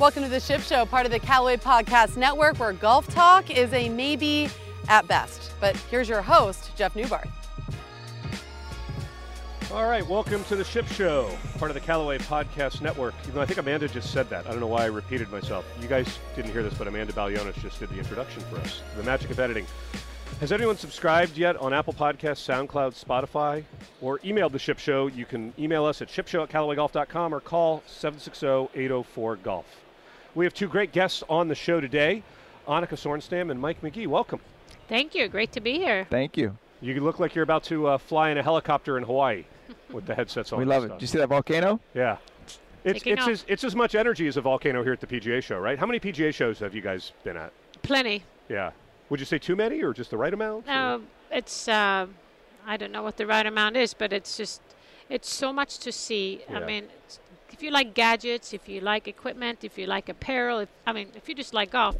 Welcome to the Ship Show, part of the Callaway Podcast Network, where golf talk is a maybe at best. But here's your host, Jeff Neubarth. All right, welcome to the Ship Show, part of the Callaway Podcast Network. I think Amanda just said that. I don't know why I repeated myself. You guys didn't hear this, but Amanda Balionis just did the introduction for us. The magic of editing. Has anyone subscribed yet on Apple Podcasts, SoundCloud, Spotify, or emailed the Ship Show? You can email us at shipshow at CallawayGolf.com or call 760-804-GOLF. We have two great guests on the show today, Annika Sorenstam and Mike McGee. Welcome. Thank you. Great to be here. Thank you. You look like you're about to uh, fly in a helicopter in Hawaii with the headsets on. We love it. stuff. Did you see that volcano? Yeah. It's, Taking it's, off. as, it's as much energy as a volcano here at the PGA show, right? How many PGA shows have you guys been at? Plenty. Yeah. Would you say too many or just the right amount? or- No, it's uh, I don't know what the right amount is, but it's just it's so much to see. Yeah. I mean, it's- if you like gadgets, if you like equipment, if you like apparel, if, I mean, if you just like golf,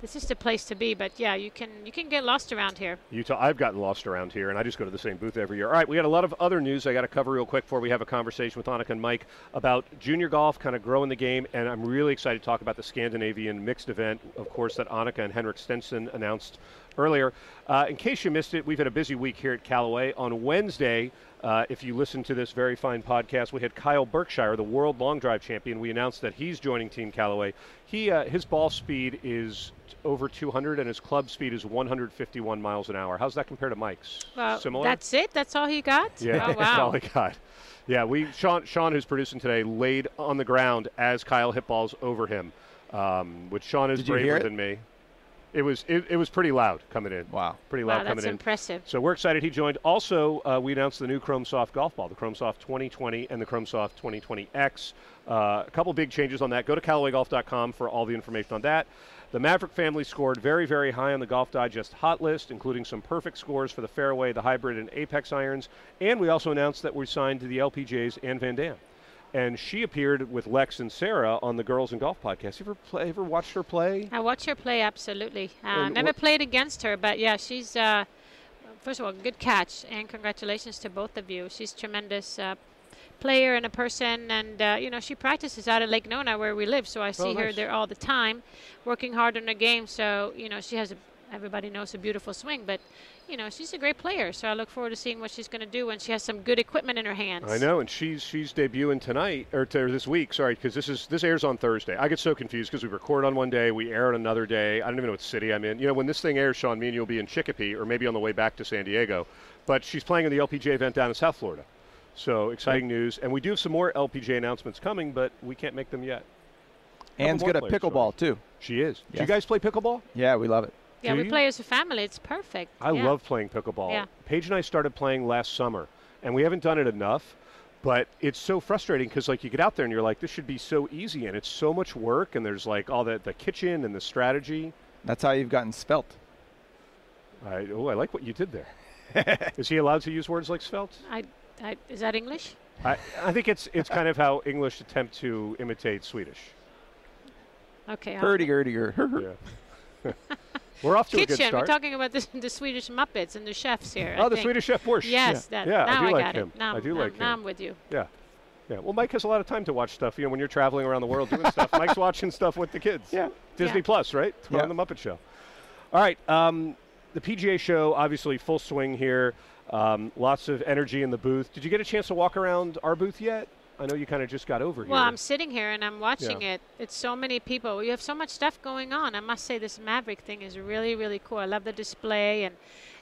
this is the place to be. But yeah, you can you can get lost around here. Utah, I've gotten lost around here, and I just go to the same booth every year. All right, we got a lot of other news I got to cover real quick before we have a conversation with Annika and Mike about junior golf, kind of growing the game, and I'm really excited to talk about the Scandinavian mixed event, of course, that Annika and Henrik Stenson announced earlier. Uh, in case you missed it, we've had a busy week here at Callaway. On Wednesday, uh, if you listen to this very fine podcast, we had Kyle Berkshire, the world long drive champion. We announced that he's joining Team Callaway. He uh, his ball speed is over 200, and his club speed is 151 miles an hour. How's that compare to Mike's? Well, Similar. that's it. That's all he got. yeah, Oh, that's all he got. Yeah, we Sean Sean who's producing today laid on the ground as Kyle hit balls over him, um, which Sean is Did you hear braver than me. It was it, it was pretty loud coming in. Wow. Pretty loud wow, coming that's in. impressive. So we're excited he joined. Also, uh, we announced the new Chrome Soft golf ball, the Chrome Soft 2020 and the Chrome Soft 2020X. Uh, a couple big changes on that. Go to CallawayGolf.com for all the information on that. The Maverick family scored very, very high on the Golf Digest hot list, including some perfect scores for the fairway, the hybrid, and Apex irons. And we also announced that we signed to the LPGA's Anne Van Dam. And she appeared with Lex and Sarah on the Girls in Golf podcast. You ever play? Ever watched her play? I watch her play absolutely. Uh, never played against her, but yeah, she's uh, first of all good catch and congratulations to both of you. She's tremendous uh, player and a person, and uh, you know she practices out at Lake Nona where we live, so I see her nice. there all the time, working hard on her game. So you know she has a everybody knows a beautiful swing, but you know she's a great player. So I look forward to seeing what she's going to do when she has some good equipment in her hands. I know, and she's she's debuting tonight or to, this week. Sorry, because this is this airs on Thursday. I get so confused because we record on one day, we air on another day. I don't even know what city I'm in. You know, when this thing airs, Sean, me and you'll be in Chicopee or maybe on the way back to San Diego. But she's playing in the LPGA event down in South Florida. So exciting news, and we do have some more LPGA announcements coming, but we can't make them yet. Ann's more good at players, pickleball too. She is. Do you guys play pickleball? Yeah, we love it. Yeah, Do we you? play as a family. It's perfect. I yeah. love playing pickleball. Yeah. Paige and I started playing last summer, and we haven't done it enough. But it's so frustrating because like you get out there and you're like, this should be so easy, and it's so much work, and there's like all the the kitchen and the strategy. That's how you've gotten spelt. I, oh, I like what you did there. is he allowed to use words like spelt? I, I, is that English? I, I think it's it's kind of how English attempt to imitate Swedish. Okay. I'll- Hurdy gurdy gur. Yeah. We're off to a good Kitchen. We're start. talking about the, the Swedish Muppets and the chefs here. I oh, the think. Swedish Chef Borscht. Yes, yeah. that. Yeah, now I do like got him. it. Now, I do now, like now him. I'm with you. Yeah. Yeah. Well, Mike has a lot of time to watch stuff. You know, when you're traveling around the world doing stuff, Mike's watching stuff with the kids. Yeah. Disney Yeah. Plus, right? Tomorrow Yeah. on the Muppet Show. All right. Um, the PGA show, obviously full swing here. Um, lots of energy in the booth. Did you get a chance to walk around our booth yet? I know you kind of just got over here. Well, I'm sitting here and I'm watching Yeah. it. It's so many people. You have so much stuff going on. I must say, this Maverick thing is really, really cool. I love the display and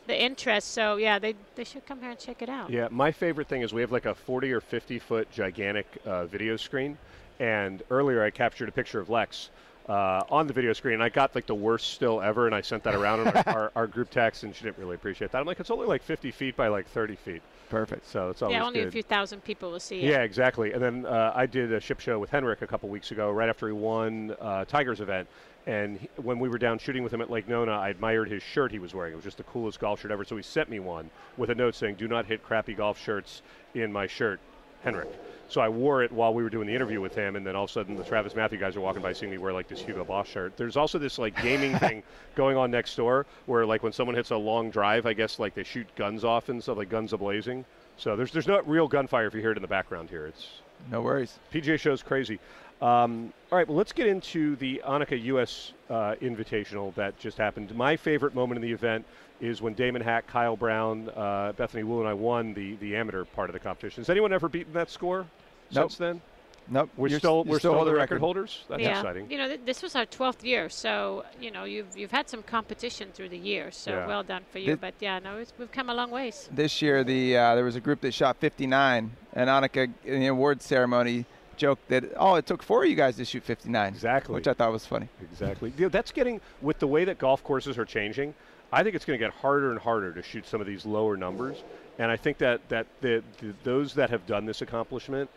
the interest. So yeah, they they should come here and check it out. Yeah, my favorite thing is we have like a 40 or 50 foot gigantic uh, video screen. And earlier I captured a picture of Lex uh, on the video screen. And I got like the worst still ever. And I sent that around in our, our, our group text. And she didn't really appreciate that. I'm like, it's only like 50 feet by like 30 feet. Perfect. So it's always yeah, only good. a few thousand people will see Yeah, it. Yeah, exactly. And then uh, I did a ship show with Henrik a couple weeks ago, right after he won uh, Tiger's event. And he, when we were down shooting with him at Lake Nona, I admired his shirt he was wearing. It was just the coolest golf shirt ever. So he sent me one with a note saying, "Do not hit crappy golf shirts in my shirt, Henrik." So I wore it while we were doing the interview with him, and then all of a sudden the TravisMathew guys are walking by, seeing me wear like this Hugo Boss shirt. There's also this like gaming thing going on next door, where like when someone hits a long drive, I guess like they shoot guns off and stuff, like guns ablazing. So there's there's no real gunfire if you hear it in the background here. It's No worries. PGA Show's crazy. Um, all right, well, let's get into the Annika U.S. Uh, Invitational that just happened. My favorite moment in the event is when Damon Hack, Kyle Brown, uh, Bethany Wu, and I won the, the amateur part of the competition. Has anyone ever beaten that score Nope. since then? Nope. We're you're still s- you we're still, hold the the record holders. That's yeah. exciting. You know, th- this was our 12th year, so you know you've you've had some competition through the years. So Yeah. well done for you. Did- but yeah, no, it's, we've come a long ways. This year, the uh, there was a group that shot 59, and Annika in the award ceremony joked that oh, it took four of you guys to shoot 59. Exactly. Which I thought was funny. Exactly. You that's getting with the way that golf courses are changing. I think it's going to get harder and harder to shoot some of these lower numbers, and I think that that the, the, those that have done this accomplishment,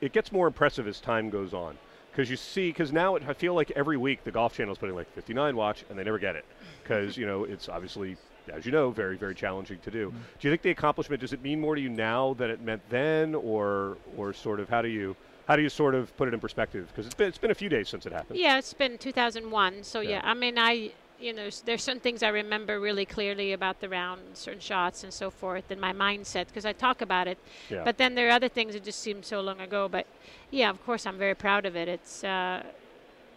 it gets more impressive as time goes on. Because you see, because now it, I feel like every week the Golf Channel is putting like 59 watch, and they never get it, because you know it's obviously, as you know, very very challenging to do. Mm-hmm. Do you think the accomplishment does it mean more to you now than it meant then, or or sort of how do you how do you sort of put it in perspective? Because it's been it's been a few days since it happened. Yeah, it's been 2001. So Yeah. yeah, I mean, I you know, there's certain things I remember really clearly about the round, certain shots and so forth, and my mindset because I talk about it. Yeah. But then there are other things that just seem so long ago. But yeah, of course, I'm very proud of it. It's uh,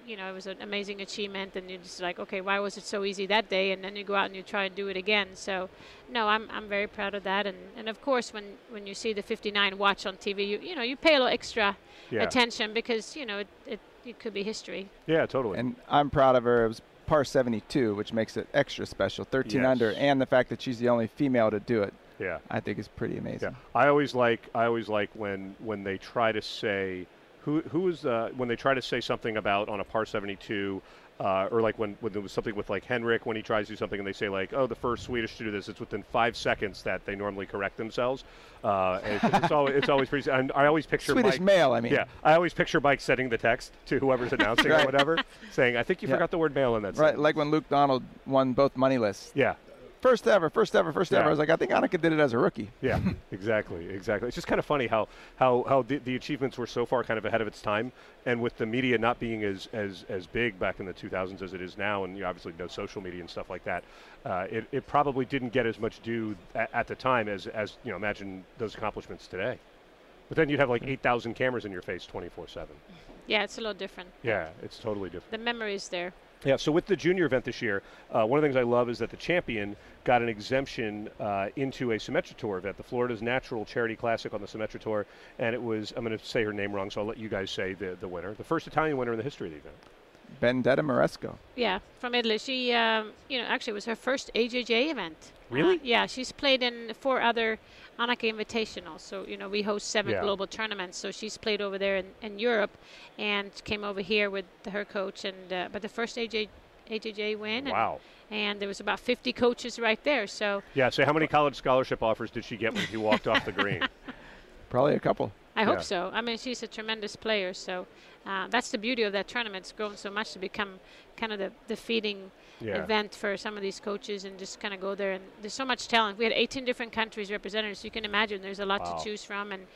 you know, it was an amazing achievement, and you're just like, okay, why was it so easy that day? And then you go out and you try and do it again. So, no, I'm I'm very proud of that. And and of course, when when you see the 59 watch on TV, you you know, you pay a little extra yeah. attention because you know it, it it could be history. Yeah, totally. And I'm proud of her. It was par 72, which makes it extra special. 13 Yes. under, and the fact that she's the only female to do it, yeah. I think is pretty amazing. Yeah, I always like I always like when when they try to say who who is uh, when they try to say something about on a par 72 uh, or like when when there was something with like Henrik when he tries to do something and they say like oh the first Swedish to do this it's within five seconds that they normally correct themselves uh, and it's, it's always it's always pretty and I always picture Swedish Mike, male, I mean. yeah I always picture Mike sending the text to whoever's announcing or whatever saying I think you Yeah. forgot the word male in that Right, sentence." like when Luke Donald won both money lists. yeah First ever, first ever, first Yeah. ever. I was like, I think Annika did it as a rookie. Yeah, exactly, exactly. It's just kind of funny how how how the, the achievements were so far kind of ahead of its time, and with the media not being as as as big back in the 2000s as it is now, and you know, obviously no social media and stuff like that, uh, it it probably didn't get as much due at, at the time as as you know imagine those accomplishments today. But then you'd have like 8,000 cameras in your face 24/7. Yeah, it's a little different. Yeah, it's totally different. The memory is there. Yeah, so with the junior event this year, uh, one of the things I love is that the champion got an exemption uh, into a Symetra Tour event, the Florida's Natural Charity Classic on the Symetra Tour, and it was, I'm going to say her name wrong, so I'll let you guys say the, the winner, the first Italian winner in the history of the event. Benedetta Moresco. Yeah, from Italy. She, um, you know, actually it was her first AJGA event. Really? Uh, yeah, she's played in four other Annika Invitational. So, you know, we host seven Yeah. global tournaments. So she's played over there in, in Europe and came over here with her coach. And uh, But the first AJ, AJGA win. Wow. And, and there was about 50 coaches right there. So Yeah, so how many college scholarship offers did she get when she walked off the green? Probably a couple. I Yeah. hope so. I mean, she's a tremendous player. So uh, that's the beauty of that tournament. It's grown so much to become kind of the, the feeding Yeah. event for some of these coaches and just kind of go there. And there's so much talent. We had 18 different countries represented, so you can imagine there's a lot Wow. to choose from. And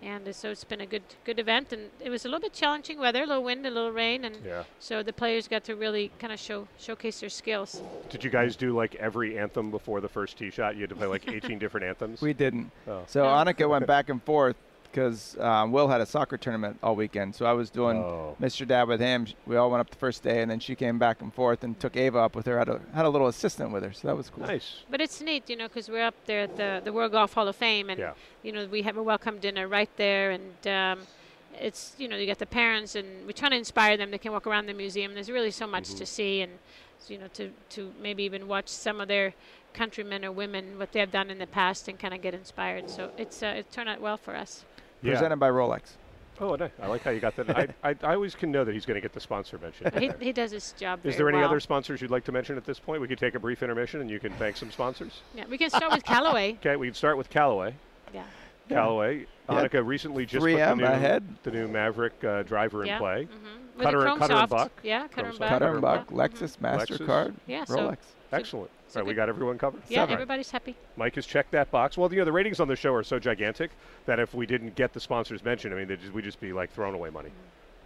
and uh, so it's been a good good event. And it was a little bit challenging weather, a little wind, a little rain, and Yeah. so the players got to really kind of show showcase their skills. Did you guys do like every anthem before the first tee shot? You had to play like 18 different anthems? We didn't. Oh. So No. Annika went back and forth because um, Will had a soccer tournament all weekend. So I was doing Oh. Mr. Dad with him. We all went up the first day, and then she came back and forth and took Ava up with her. Had a had a little assistant with her, so that was cool. Nice. But it's neat, you know, because we're up there at the, the World Golf Hall of Fame, and Yeah. you know we have a welcome dinner right there, and um, it's you know you get the parents, and we're trying to inspire them. They can walk around the museum. There's really so much Mm-hmm. to see, and you know to to maybe even watch some of their countrymen or women what they have done in the past and kind of get inspired. So it's uh, it turned out well for us. Yeah. Presented by Rolex. Oh, nice. I like how you got that. I, I, I always can know that he's going to get the sponsor mention. He, he does his job. Is there any well. other sponsors you'd like to mention at this point? We could take a brief intermission and you can thank some sponsors. Yeah, we can start with Callaway. Okay, we can start with Callaway. Yeah. Callaway. Yeah. Annika recently just put the 3M new, ahead. the new Maverick uh, driver yeah. in play. Mm-hmm. Cutter- with the Chrome Cutter and Buck. Yeah, Cutter and Buck. Cutter and Buck. Buck, Yeah. Lexus, Lexus. Mastercard, Yeah, so Rolex. Excellent. so All right, we got everyone covered. Yeah, Seven. everybody's happy. Mike has checked that box. Well, you know, the ratings on the show are so gigantic that if we didn't get the sponsors mentioned, I mean, just, we'd just be like throwing away money.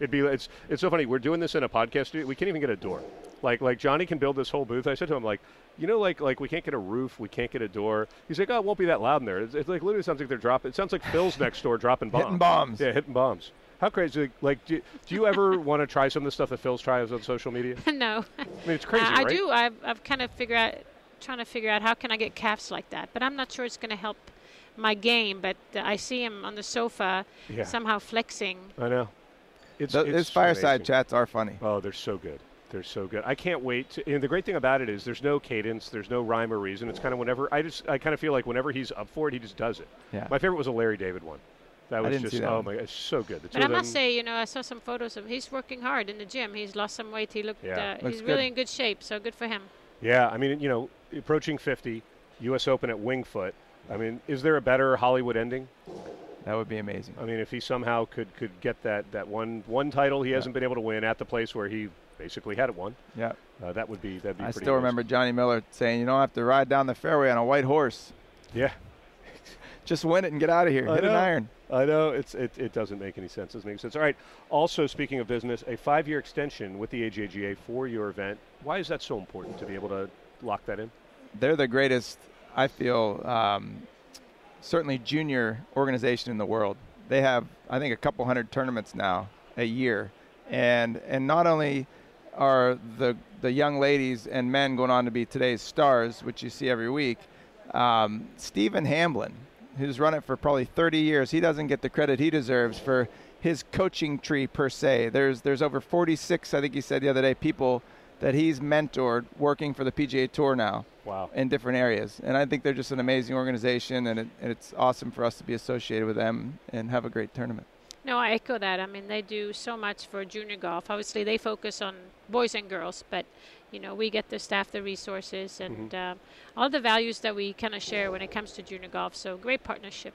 It'd be it's it's so funny. We're doing this in a podcast studio. We can't even get a door. Like like Johnny can build this whole booth. I said to him like, you know, like like we can't get a roof, we can't get a door. He's like, oh, it won't be that loud in there. It's, it's like literally sounds like they're dropping. It sounds like Phil's next door dropping bombs. Hitting bombs. Yeah, hitting bombs. How crazy! Like, do, do you ever want to try some of the stuff that Phil's tries on social media? no. I mean, it's crazy, Uh, right? I do. I've, I've kind of figured out, trying to figure out how can I get calves like that. But I'm not sure it's going to help my game. But uh, I see him on the sofa Yeah. somehow flexing. I know. It's, Th- it's his fireside amazing. chats are funny. Oh, they're so good. They're so good. I can't wait. To, and the great thing about it is there's no cadence, there's no rhyme or reason. It's kind of whenever I just I kind of feel like whenever he's up for it, he just does it. Yeah. My favorite was a Larry David one. That was didn't just see that oh one. my, God, it's so good. The But I must say, you know, I saw some photos of he's working hard in the gym. He's lost some weight. He looked. Yeah. Uh, Looks he's good. really in good shape. So good for him. yeah. I mean, you know, approaching 50, U.S. Open at Winged Foot. I mean, is there a better Hollywood ending? That would be amazing. I mean, if he somehow could could get that that one one title he hasn't been able to win at the place where he basically had it won, Yeah. uh, that would be that'd be. I pretty still amazing. remember Johnny Miller saying, "You don't have to ride down the fairway on a white horse. Yeah. Just win it and get out of here. I Hit an iron." I know it's it, it doesn't make any sense. Doesn't make sense. All right. Also, speaking of business, a five-year extension with the AJGA for your event. Why is that so important to be able to lock that in? They're the greatest, I feel, um, certainly junior organization in the world. They have, I think, a couple hundred tournaments now a year, and and not only are the the young ladies and men going on to be today's stars, which you see every week. Um, Stephen Hamblin, who's run it for probably 30 years, he doesn't get the credit he deserves for his coaching tree per se. There's there's over 46, I think he said the other day, people that he's mentored working for the PGA Tour now Wow. in different areas. And I think they're just an amazing organization, and, it, and it's awesome for us to be associated with them and have a great tournament. No, I echo that. I mean, they do so much for junior golf. Obviously, they focus on boys and girls, but you know, we get the staff, the resources, and um, all the values that we kind of share when it comes to junior golf. So, great partnership.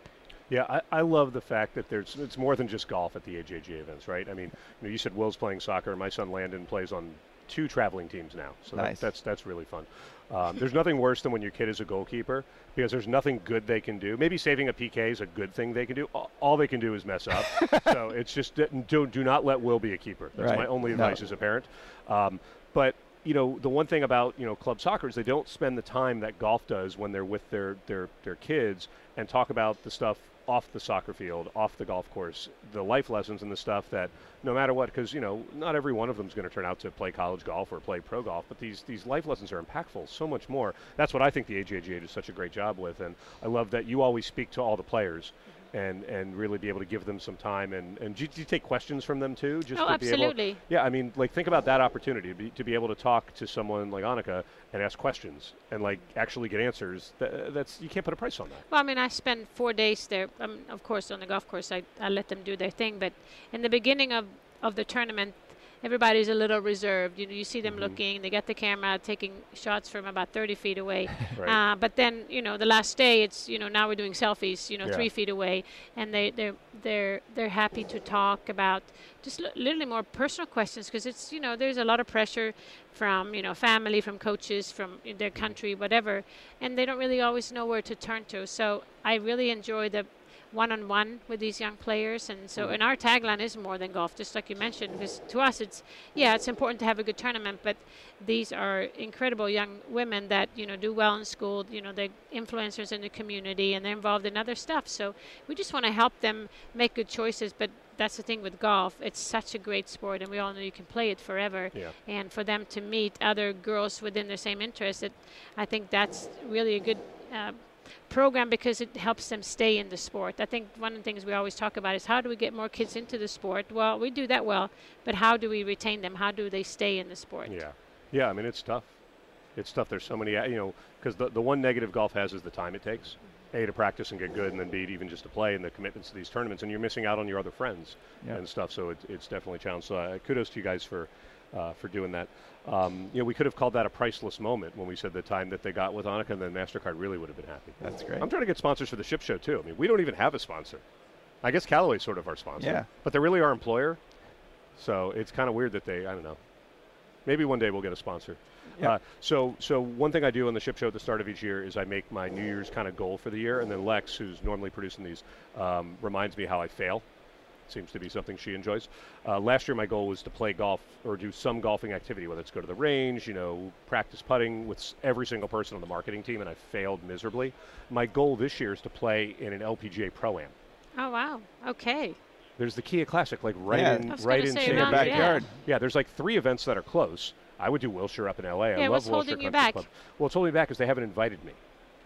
Yeah, I, I love the fact that there's it's more than just golf at the AJGA events, right? I mean, you know, you said Will's playing soccer, and my son Landon plays on two traveling teams now, so that- Nice. that's that's really fun. Um, there's nothing worse than when your kid is a goalkeeper because there's nothing good they can do. Maybe saving a PK is a good thing they can do. All, all they can do is mess up. so it's just do, do not let Will be a keeper. That's Right. my only No. advice as a parent. Um, but you know, the one thing about you know club soccer is they don't spend the time that golf does when they're with their their their kids and talk about the stuff off the soccer field, off the golf course, the life lessons and the stuff that no matter what, because you know not every one of them is going to turn out to play college golf or play pro golf, but these these life lessons are impactful so much more. That's what I think the AJGA does such a great job with, and I love that you always speak to all the players. And, and really be able to give them some time and, and do you, take questions from them too? Just Oh, to be able, absolutely. yeah, I mean, like think about that opportunity to be, to be able to talk to someone like Annika and ask questions and like actually get answers. That, that's you can't put a price on that. Well, I mean, I spent four days there. Um, of course, on the golf course, I, I let them do their thing. But in the beginning of, of the tournament, everybody's a little reserved. You know, you see them looking. They got the camera taking shots from about 30 feet away. Right. Uh, but then, you know, the last day, it's you know now we're doing selfies. You know, Yeah. three feet away, and they they're they're they're happy to talk about just li- literally more personal questions because it's you know there's a lot of pressure from you know family, from coaches, from their country, whatever, and they don't really always know where to turn to. So I really enjoy the one-on-one with these young players. And so and our tagline is more than golf just like you mentioned because to us it's yeah it's important to have a good tournament but these are incredible young women that you know do well in school you know they're influencers in the community and they're involved in other stuff. So we just want to help them make good choices but that's the thing with golf it's such a great sport and we all know you can play it forever. Yeah. and for them to meet other girls within their same interest it, i think that's really a good uh, program because it helps them stay in the sport. I think one of the things we always talk about is how do we get more kids into the sport? Well, we do that well, but how do we retain them? How do they stay in the sport? Yeah, yeah. I mean, it's tough. It's tough. There's so many, uh, you know, because the the one negative golf has is the time it takes. A to practice and get good, and then B even just to play and the commitments to these tournaments, and you're missing out on your other friends Yeah. and stuff. So it, it's definitely a challenge. So uh, kudos to you guys for uh, for doing that. Um, you know, we could have called that a priceless moment when we said the time that they got with Annika, and then Mastercard really would have been happy. That's great. I'm trying to get sponsors for the ship show too. I mean, we don't even have a sponsor. I guess Callaway's sort of our sponsor. Yeah. But they're really our employer. So it's kind of weird that they, I don't know. Maybe one day we'll get a sponsor. Yeah. Uh, so, so one thing I do on the ship show at the start of each year is I make my New Year's kind of goal for the year, and then Lex, who's normally producing these, um, reminds me how I fail. Seems to be something she enjoys. Uh, last year, my goal was to play golf or do some golfing activity, whether it's go to the range, you know, practice putting with every single person on the marketing team, and I failed miserably. My goal this year is to play in an LPGA Pro Am. Oh wow. Okay. There's the Kia Classic, like right Yeah. in right in say in your around- backyard. Yeah, there's like three events that are close. I would do Wilshire up in LA. I Yeah, love what's Wilshire holding you back? Club. Well, it's holding me back because they haven't invited me.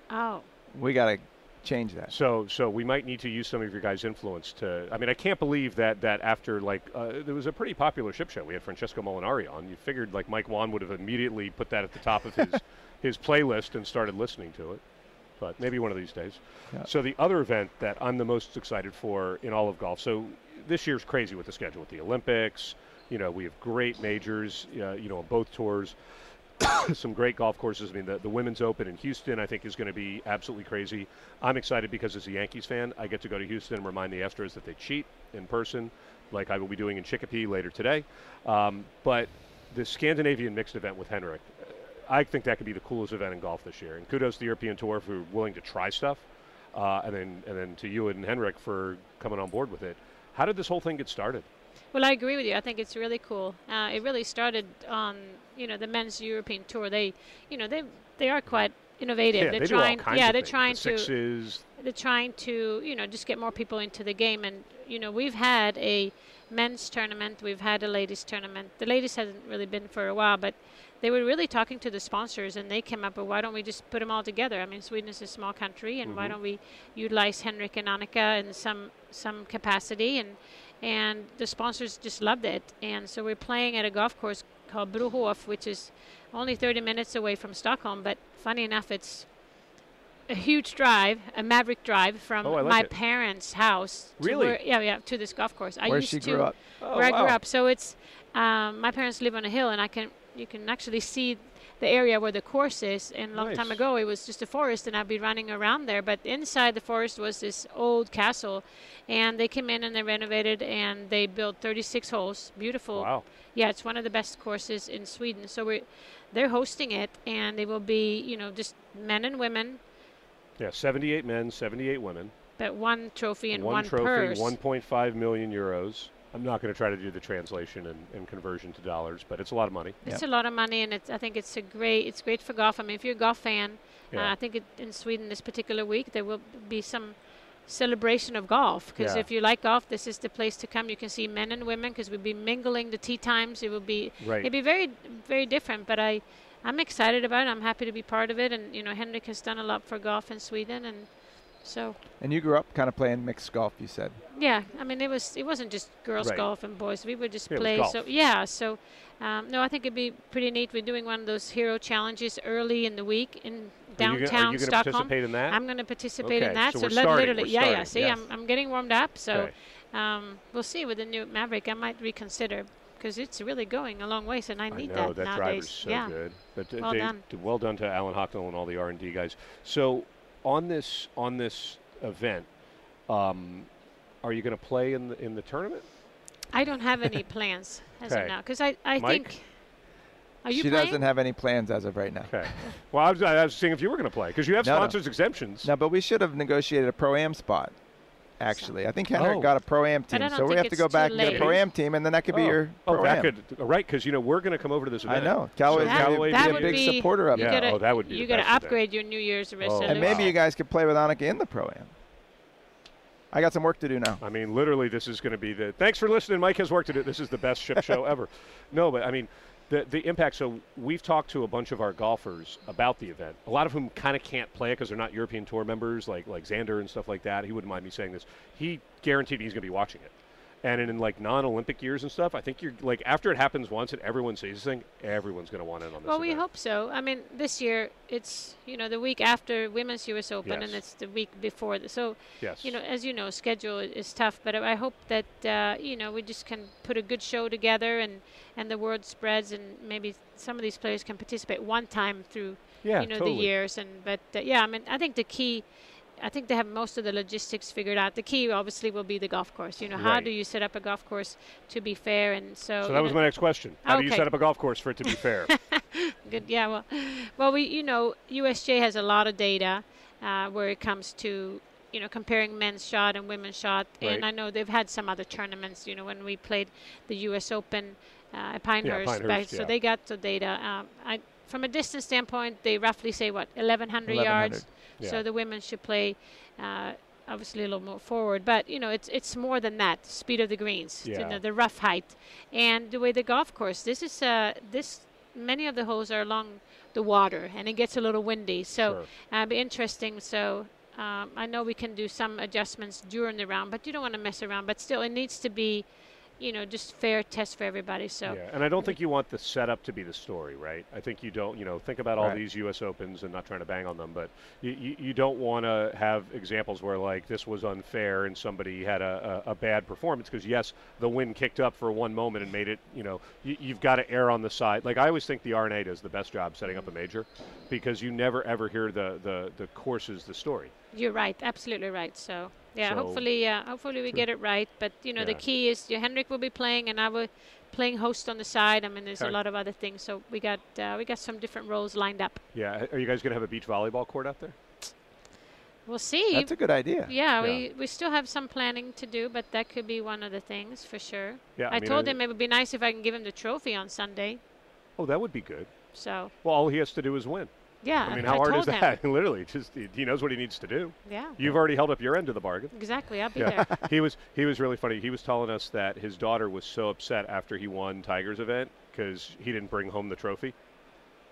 Oh. We got to change that. So, so we might need to use some of your guys' influence to. I mean, I can't believe that that after like uh, there was a pretty popular ship show. We had Francesco Molinari on. You figured like Mike Whan would have immediately put that at the top of his his playlist and started listening to it. But maybe one of these days. Yeah. So the other event that I'm the most excited for in all of golf. So this year's crazy with the schedule with the Olympics. You know, we have great majors. Uh, you know, on both tours. some great golf courses. I mean, the, the Women's Open in Houston, I think, is going to be absolutely crazy. I'm excited because as a Yankees fan, I get to go to Houston and remind the Astros that they cheat in person, like I will be doing in Chicopee later today. Um, but the Scandinavian mixed event with Henrik, I think that could be the coolest event in golf this year. And kudos to the European Tour for willing to try stuff, uh, and then and then to you and Henrik for coming on board with it. How did this whole thing get started? Well, I agree with you. I think it's really cool. Uh, it really started on you know the men's European tour. They, you know, they they are quite innovative. yeah, they're they trying, do all kinds yeah, of they're things. trying the to sixes. they're trying to you know just get more people into the game. And you know we've had a men's tournament, we've had a ladies tournament. The ladies hasn't really been for a while, but they were really talking to the sponsors, and they came up with why don't we just put them all together? I mean, Sweden is a small country, and why Mhm. don't we utilize Henrik and Annika in some some capacity and and the sponsors just loved it. And so we're playing at a golf course called Bro Hof, which is only 30 minutes away from Stockholm. But funny enough, it's a huge drive, a Maverick drive from Oh, like my it. parents' house. To Really? where, yeah, yeah, to this golf course. I Where used she to grew up. Oh, where I grew up. So it's um, my parents live on a hill, and I can you can actually see the area where the course is. And a long time ago, it was just a forest, and I'd be running around there. But inside the forest was this old castle, and they came in and they renovated, and they built 36 holes. Beautiful. Wow. Yeah, it's one of the best courses in Sweden. So we, they're hosting it, and it will be you know just men and women, Yeah, 78 men, 78 women. but one trophy and one, one, trophy, purse. 1.5 million euros. I'm not going to try to do the translation and, and conversion to dollars, but it's a lot of money. It's a lot of money, and it's, I think it's a great. It's great for golf. I mean, if you're a golf fan, Yeah. uh, I think it, in Sweden this particular week there will be some celebration of golf because Yeah. if you like golf, this is the place to come. You can see men and women because we'll be mingling the tea times. It will be Right. it'll be very very different. But I I'm excited about it. I'm happy to be part of it, and you know Henrik has done a lot for golf in Sweden, and so And you grew up kind of playing mixed golf, you said. Yeah, I mean it was it wasn't just girls Right. golf and boys. We would just Yeah, play. So yeah, so um, no, I think it'd be pretty neat. We're doing one of those hero challenges early in the week in downtown gonna- are you Stockholm. participate in that? I'm going to participate in that. so So, let- starting, literally, we're yeah, yeah. See, yes. I'm I'm getting warmed up. So Okay. um, we'll see with the new Maverick. I might reconsider because it's really going a long ways, and I I need know that, that nowadays. driver's so yeah. good. But Well they, done. well done to Alan Hocknell and all the R and D guys. So on this on this event, um, are you going to play in the in the tournament? I don't have any plans as Okay. of now because I I Mike? think. Are you she playing? doesn't have any plans as of right now. Okay. well, I was, I was seeing if you were going to play because you have No, no. sponsors exemptions. No, but we should have negotiated a pro am spot. Actually, I think Henrik Oh. got a pro am team, so we have to go too back and get a pro am team, and then that could be oh, your oh, pro that am. could right because you know we're going to come over to this event. I know Callaway's That- going to that be a big be- supporter of you Yeah, it. gotta, oh, that would be the You got to best event. upgrade your New Year's oh. resolution. And maybe Wow. you guys could play with Annika in the pro am. I got some work to do now. I mean, literally, this is going to be the. Thanks for listening. Mike has work to do. This is the best ship show ever. No, but I mean, the the impact. So we've talked to a bunch of our golfers about the event. A lot of whom kind of can't play it because they're not European Tour members, like like Xander and stuff like that. He wouldn't mind me saying this. He guaranteed he's going to be watching it. And in, like non-Olympic years and stuff, I think you're like after it happens once and everyone sees this thing, everyone's going to want in on this. Well, we event. hope so. I mean, this year it's you know the week after Women's U.S. Open, Yes. and it's the week before. The, so Yes. you know, as you know, schedule is tough. But I hope that uh, you know we just can put a good show together, and and the word spreads, and maybe some of these players can participate one time through yeah, you know totally. the years. And but uh, yeah, I mean, I think the key. I think they have most of the logistics figured out. The key, obviously, will be the golf course. You know, how do you set up a golf course to be fair? And so, So that was know- my next question. How do you set up a golf course for it to be fair? Good. Yeah. Well, well, we you know USGA has a lot of data uh, where it comes to you know, comparing men's shot and women's shot. Right. And I know they've had some other tournaments. You know, when we played the U.S. Open uh, at Pinehurst, Pinehurst, back- so they got the data. Um, I, from a distance standpoint, they roughly say what 1,100 yards. 1100. So the women should play. Uh, Obviously, a little more forward, but you know it's it's more than that. Speed of the greens, you know, the rough height, and the way the golf course. This is uh, this many of the holes are along the water, and it gets a little windy. So Sure. uh, be interesting. So um, I know we can do some adjustments during the round, but you don't want to mess around. But still, it needs to be, you know, just fair test for everybody. So Yeah, and I don't think you want the setup to be the story, right? I think you don't, you know, think about all Right. these U.S. Opens and not trying to bang on them, but you, you, you don't want to have examples where, like, this was unfair and somebody had a, a, a bad performance because, yes, the wind kicked up for one moment and made it, you know, you, you've got to err on the side. Like, I always think the R&A does the best job setting up a major because you never, ever hear the, the, the course is the story. You're right, absolutely right. So yeah, So- hopefully, uh, hopefully we get it right. But you know, the key is yeah, Henrik will be playing, and I will playing host on the side. I mean, there's a lot of other things. So we got uh, we got some different roles lined up. Yeah, are you guys going to have a beach volleyball court out there? We'll see. That's a good idea. yeah, Yeah. we we still have some planning to do, but that could be one of the things for sure. Yeah, I, mean, told I- him it would be nice if I can give him the trophy on Sunday. Oh, that would be good. So Well, all he has to do is win. Yeah, I mean, how hard is that? Literally, just he, he knows what he needs to do. Yeah, You've already held up your end of the bargain. exactly. I'll be Yeah, there. he was he was really funny. He was telling us that his daughter was so upset after he won Tiger's event because he didn't bring home the trophy.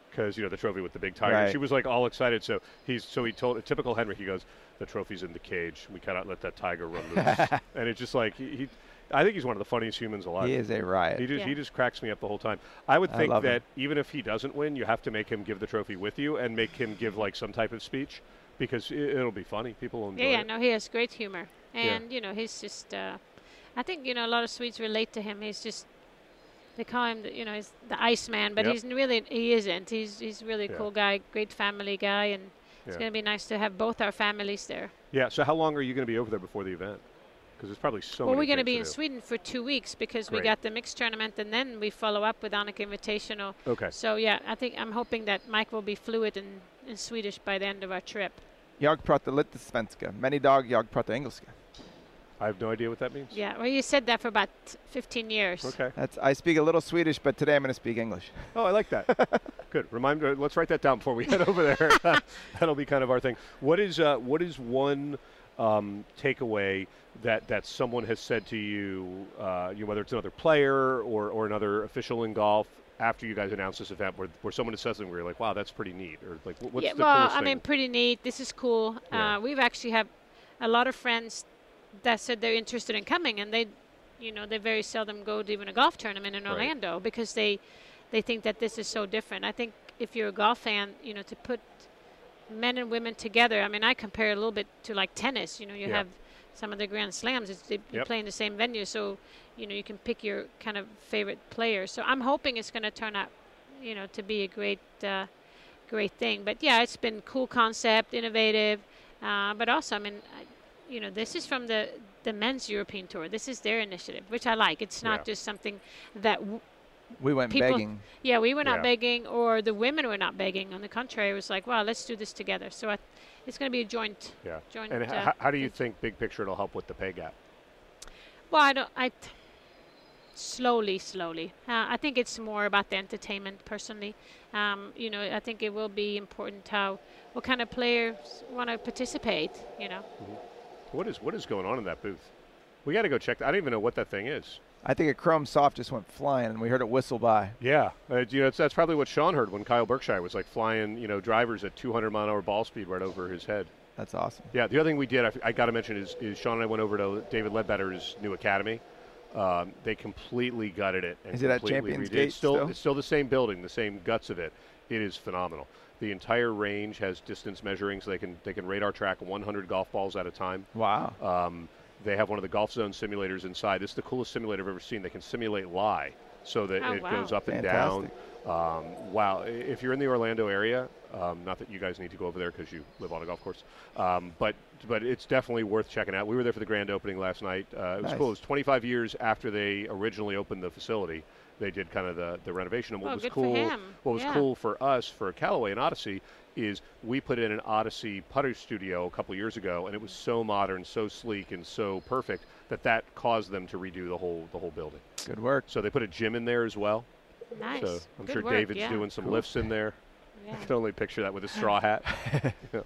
Because you know the trophy with the big tiger, Right. she was like all excited. So he's so he told typical Henrik. He goes, "The trophy's in the cage. We cannot let that tiger run loose." and it's just like he, he, I think he's one of the funniest humans alive. He is a riot. He just he just cracks me up the whole time. I would I think him. that even if he doesn't win, you have to make him give the trophy with you and make him give like some type of speech because it, it'll be funny. People will enjoy Yeah, yeah, it. no, he has great humor, Yeah. and you know, he's just. Uh, I think you know a lot of Swedes relate to him. He's just. They call him, the, you know, he's the Iceman, but Yep. he's really he isn't. He's he's really a Yeah. cool guy, great family guy, and it's gonna be nice to have both our families there. Yeah. So how long are you going to be over there before the event? Because there's probably so well, many. we're gonna be in do. Sweden for two weeks because we got the mixed tournament, and then we follow up with Annika Invitational. Okay. So yeah, I think I'm hoping that Mike will be fluent in, in Swedish by the end of our trip. Jag pratar lite svenska, men idag jag pratar engelska. I have no idea what that means. Yeah, well, you said that for about 15 years. Okay. That's I speak a little Swedish, but today I'm going to speak English. Oh, I like that. Good. Remind. Uh, let's write that down before we head over there. That'll be kind of our thing. What is uh, what is one um, takeaway that that someone has said to you, uh, you whether it's another player or or another official in golf after you guys announced this event, where, where someone has said something where you're like, wow, that's pretty neat, or like, wh- what's yeah, the well, I thing? mean, pretty neat. This is cool. Yeah. Uh, we've actually have a lot of friends that said they're interested in coming, and they, you know, they very seldom go to even a golf tournament in Right. Orlando because they, they think that this is so different. I think if you're a golf fan, you know, to put men and women together. I mean, I compare it a little bit to like tennis. You know, you Yeah. have some of the Grand Slams. It's, they, you Yep. play in the same venue, so you know you can pick your kind of favorite player. So I'm hoping it's going to turn out, you know, to be a great, uh, great thing. But yeah, it's been cool concept, innovative, uh, but also, I mean, I, you know, this is from the the men's European tour. This is their initiative, which I like. It's not Yeah. just something that w- We went People- begging. yeah, we were not Yeah. begging, or the women were not begging. On the contrary, it was like, wow, let's do this together. So I, it's going to be a joint. yeah. joint And h- uh, how, how do you think big picture it'll help with the pay gap? Well, I don't. I t- slowly, slowly. Uh, I think it's more about the entertainment. Personally, um, you know, I think it will be important how what kind of players want to participate. You know. What is what is going on in that booth? We got to go check. That. I don't even know what that thing is. I think a Chrome Soft just went flying, and we heard it whistle by. Yeah, uh, you know, that's probably what Sean heard when Kyle Berkshire was like flying, you know, drivers at 200 mile an hour ball speed right over his head. That's awesome. Yeah, the other thing we did, I got to mention, is, is Sean and I went over to David Leadbetter's new academy. Um, they completely gutted it. And Is it at ChampionsGate redid- Gate It's still, still? it's still the same building, the same guts of it. It is phenomenal. The entire range has distance measuring, so they can they can radar track 100 golf balls at a time. Wow. Um, they have one of the GOLFZON simulators inside. This is the coolest simulator I've ever seen. They can simulate lie, so that Oh, it wow. goes up and Fantastic. down. Um, wow! If you're in the Orlando area, um, not that you guys need to go over there because you live on a golf course, um, but but it's definitely worth checking out. We were there for the grand opening last night. Uh, it was Nice. cool. It was 25 years after they originally opened the facility. They did kind of the, the renovation. And what Oh, was cool, what was Yeah. cool for us for Callaway and Odyssey is we put in an Odyssey putter studio a couple years ago, and it was so modern, so sleek, and so perfect that that caused them to redo the whole the whole building. Good work. So they put a gym in there as well. Nice. So I'm Good sure work, David's yeah. doing some Cool. lifts in there. Yeah. I can only picture that with a straw hat.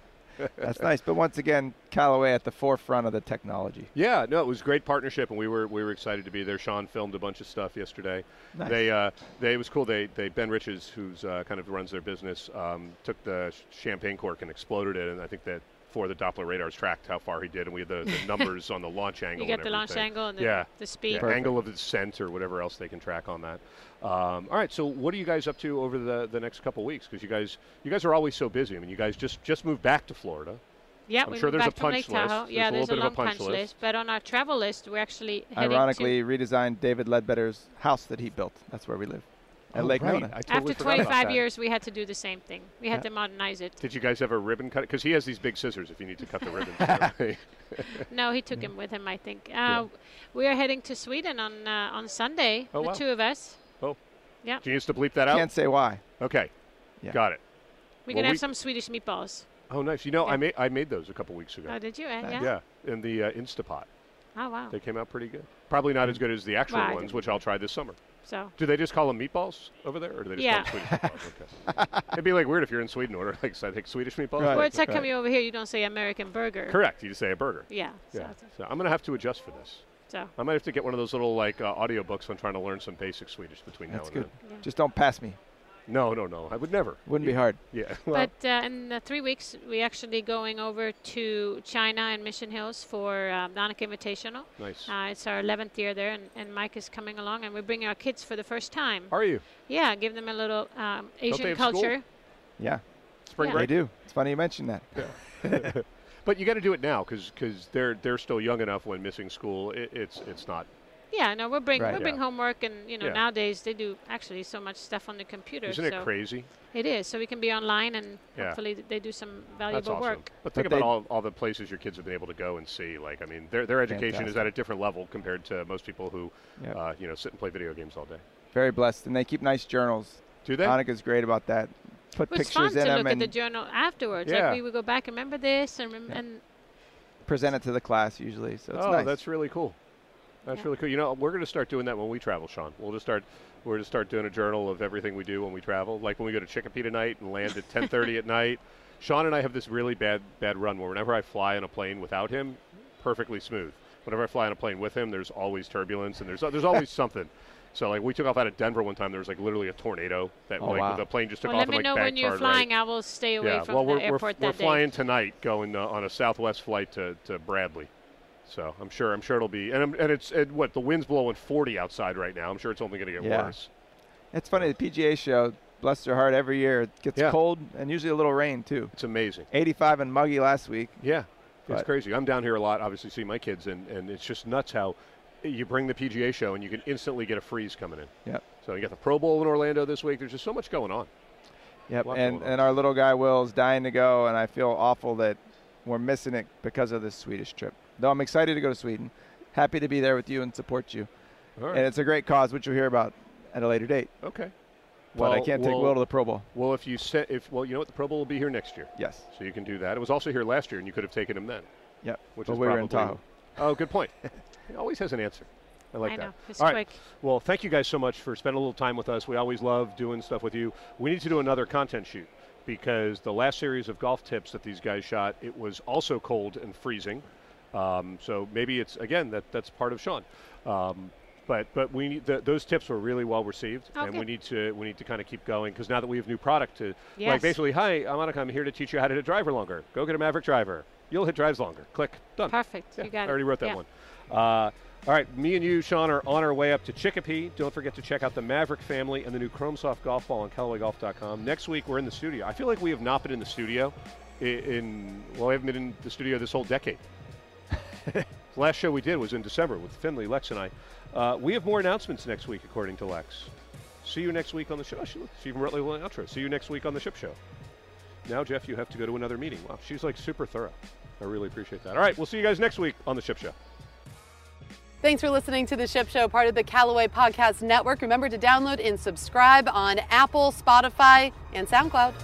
That's nice. But once again, Callaway at the forefront of the technology. Yeah, no, it was a great partnership, and we were we were excited to be there. Sean filmed a bunch of stuff yesterday. Nice. They uh, they it was cool. They they Ben Riches, who's uh, kind of runs their business, um, took the champagne cork and exploded it, and I think that for the Doppler radars tracked how far he did, and we had the, the numbers on the launch angle. You get and the launch angle and the, Yeah. the speed. Yeah, angle of descent or whatever else they can track on that. Um, all right, so what are you guys up to over the, the next couple weeks? Because you guys you guys are always so busy. I mean, you guys just just moved back to Florida. Yeah, I'm sure there's a punch Lake Tahoe. list. Yeah, There's a there's a little bit of long a punch punch list. list. But on our travel list, we're actually heading to Ironically, redesigned David Leadbetter's house that he built. That's where we live. At Oh, Lake right. Nona. Totally After 25 years, we had to do the same thing. We had Yeah. to modernize it. Did you guys have a ribbon cut? Because he has these big scissors if you need to cut the ribbon. No, he took him with him, I think. Uh, We are heading to Sweden on uh, on Sunday, Oh, the wow. two of us. Yeah. do you need to bleep that out? Can't say why. Okay, Yeah. got it. We're Well, gonna we- have some Swedish meatballs. Oh, nice. You know, I made I made those a couple weeks ago. Oh, did you? Uh, yeah. yeah, in the uh, Instapot. Oh wow. They came out pretty good. Probably not as good as the actual Well, ones, which I'll try this summer. So Do they just call them meatballs over there, or do they just Yeah. call them Swedish meatballs? Okay. It'd be like weird if you're in Sweden order like so I think Swedish meatballs. Right. well, it's like right. coming over here. You don't say American burger. Correct. You just say a burger. Yeah. So, Yeah. So I'm gonna have to adjust for this. So I might have to get one of those little like uh, audio books on trying to learn some basic Swedish between That's now and good. Yeah. Just don't pass me. No, no, no. I would never. Wouldn't yeah. be hard. Yeah. Well, but uh, in uh, three weeks, we actually going over to China and Mission Hills for um, the Annika Invitational. nice. Uh, it's our 11th year there, and, and Mike is coming along, and we're bringing our kids for the first time. Are you Yeah, give them a little um, they Asian have school? culture. Yeah, spring Yeah. they do. It's funny you mentioned that. But you got to do it now because because they're they're still young enough when missing school. It, it's it's not. Yeah, no, we'll bring Right. we'll bring Yeah. homework, and you know Yeah. nowadays they do actually so much stuff on the computer. Isn't it crazy? It is. So we can be online, and Yeah. hopefully they do some That's valuable awesome. work. But think But about all, all the places your kids have been able to go and see. Like, I mean, their their education is at a different level compared to most people who, Yep. uh, you know, sit and play video games all day. Very blessed, and they keep nice journals. Do they? Annika's great about that. Put Well, it's fun pictures in to them look at and the journal afterwards. Yeah. Like we would go back and remember this, and rem- Yeah. and present it to the class usually. So it's oh, nice. that's really cool. That's Yeah. really cool. You know, we're going to start doing that when we travel, Sean. We'll just start. We're going to start doing a journal of everything we do when we travel. Like when we go to Chicopee tonight and land at 10:30 at night. Sean and I have this really bad bad run where whenever I fly on a plane without him, perfectly smooth. Whenever I fly on a plane with him, there's always turbulence and there's there's always something. So like we took off out of Denver one time, there was like literally a tornado that Oh, like wow. the plane just took well, off let me and know when you're flying. right. I will stay away Yeah, from well the we're, airport we're, that we're day. flying tonight, going uh, on a Southwest flight to, to Bradley. So I'm sure I'm sure it'll be and I'm, and it's and what the wind's blowing 40 outside right now. I'm sure it's only going to get Yeah. worse. It's funny. The PGA show, bless their heart, every year it gets Yeah. cold and usually a little rain too. It's amazing. 85 and muggy last week. Yeah, it's crazy. I'm down here a lot, obviously, see my kids, and, and it's just nuts how you bring the PGA show and you can instantly get a freeze coming in. Yep. So you got the Pro Bowl in Orlando this week. There's just so much going on. Yep. And on. and our little guy Will is dying to go, and I feel awful that we're missing it because of this Swedish trip. Though I'm excited to go to Sweden. Happy to be there with you and support you. And it's a great cause, which you'll hear about at a later date. okay. But I can't take well, Will to the Pro Bowl. Well, if you set, if well, you know what, the Pro Bowl will be here next year, Yes. so you can do that. It was also here last year, and you could have taken him then. Yep. Which but is we were in Tahoe. Oh, good point. he always has an answer. I like I that. know. It's All right. quick. Well, thank you guys so much for spending a little time with us. We always love doing stuff with you. We need to do another content shoot because the last series of golf tips that these guys shot, it was also cold and freezing. Um, so maybe it's again that that's part of Sean. Um, but but we need the, those tips were really well received, Oh, and we need to we need to kind of keep going because now that we have new product to like basically, hi, I'm Annika. I'm here to teach you how to hit a driver longer. Go get a Maverick driver. You'll hit drives longer. Click done. Perfect. Yeah, you got I already wrote that Yeah. one. Uh, all right, me and you, Sean, are on our way up to Chicopee. Don't forget to check out the Maverick family and the new Chrome Soft golf ball on CallawayGolf.com. Next week, we're in the studio. I feel like we have not been in the studio i- in, well, we haven't been in the studio this whole decade. the last show we did was in December with Finley, Lex, and I. Uh, we have more announcements next week, according to Lex. See you next week on the show. Oh, she, she even wrote a little outro. See you next week on the Ship Show. Now, Jeff, you have to go to another meeting. Wow, she's like super thorough. I really appreciate that. All right, we'll see you guys next week on the Ship Show. Thanks for listening to the Ship Show, part of the Callaway Podcast Network. Remember to download and subscribe on Apple, Spotify, and SoundCloud.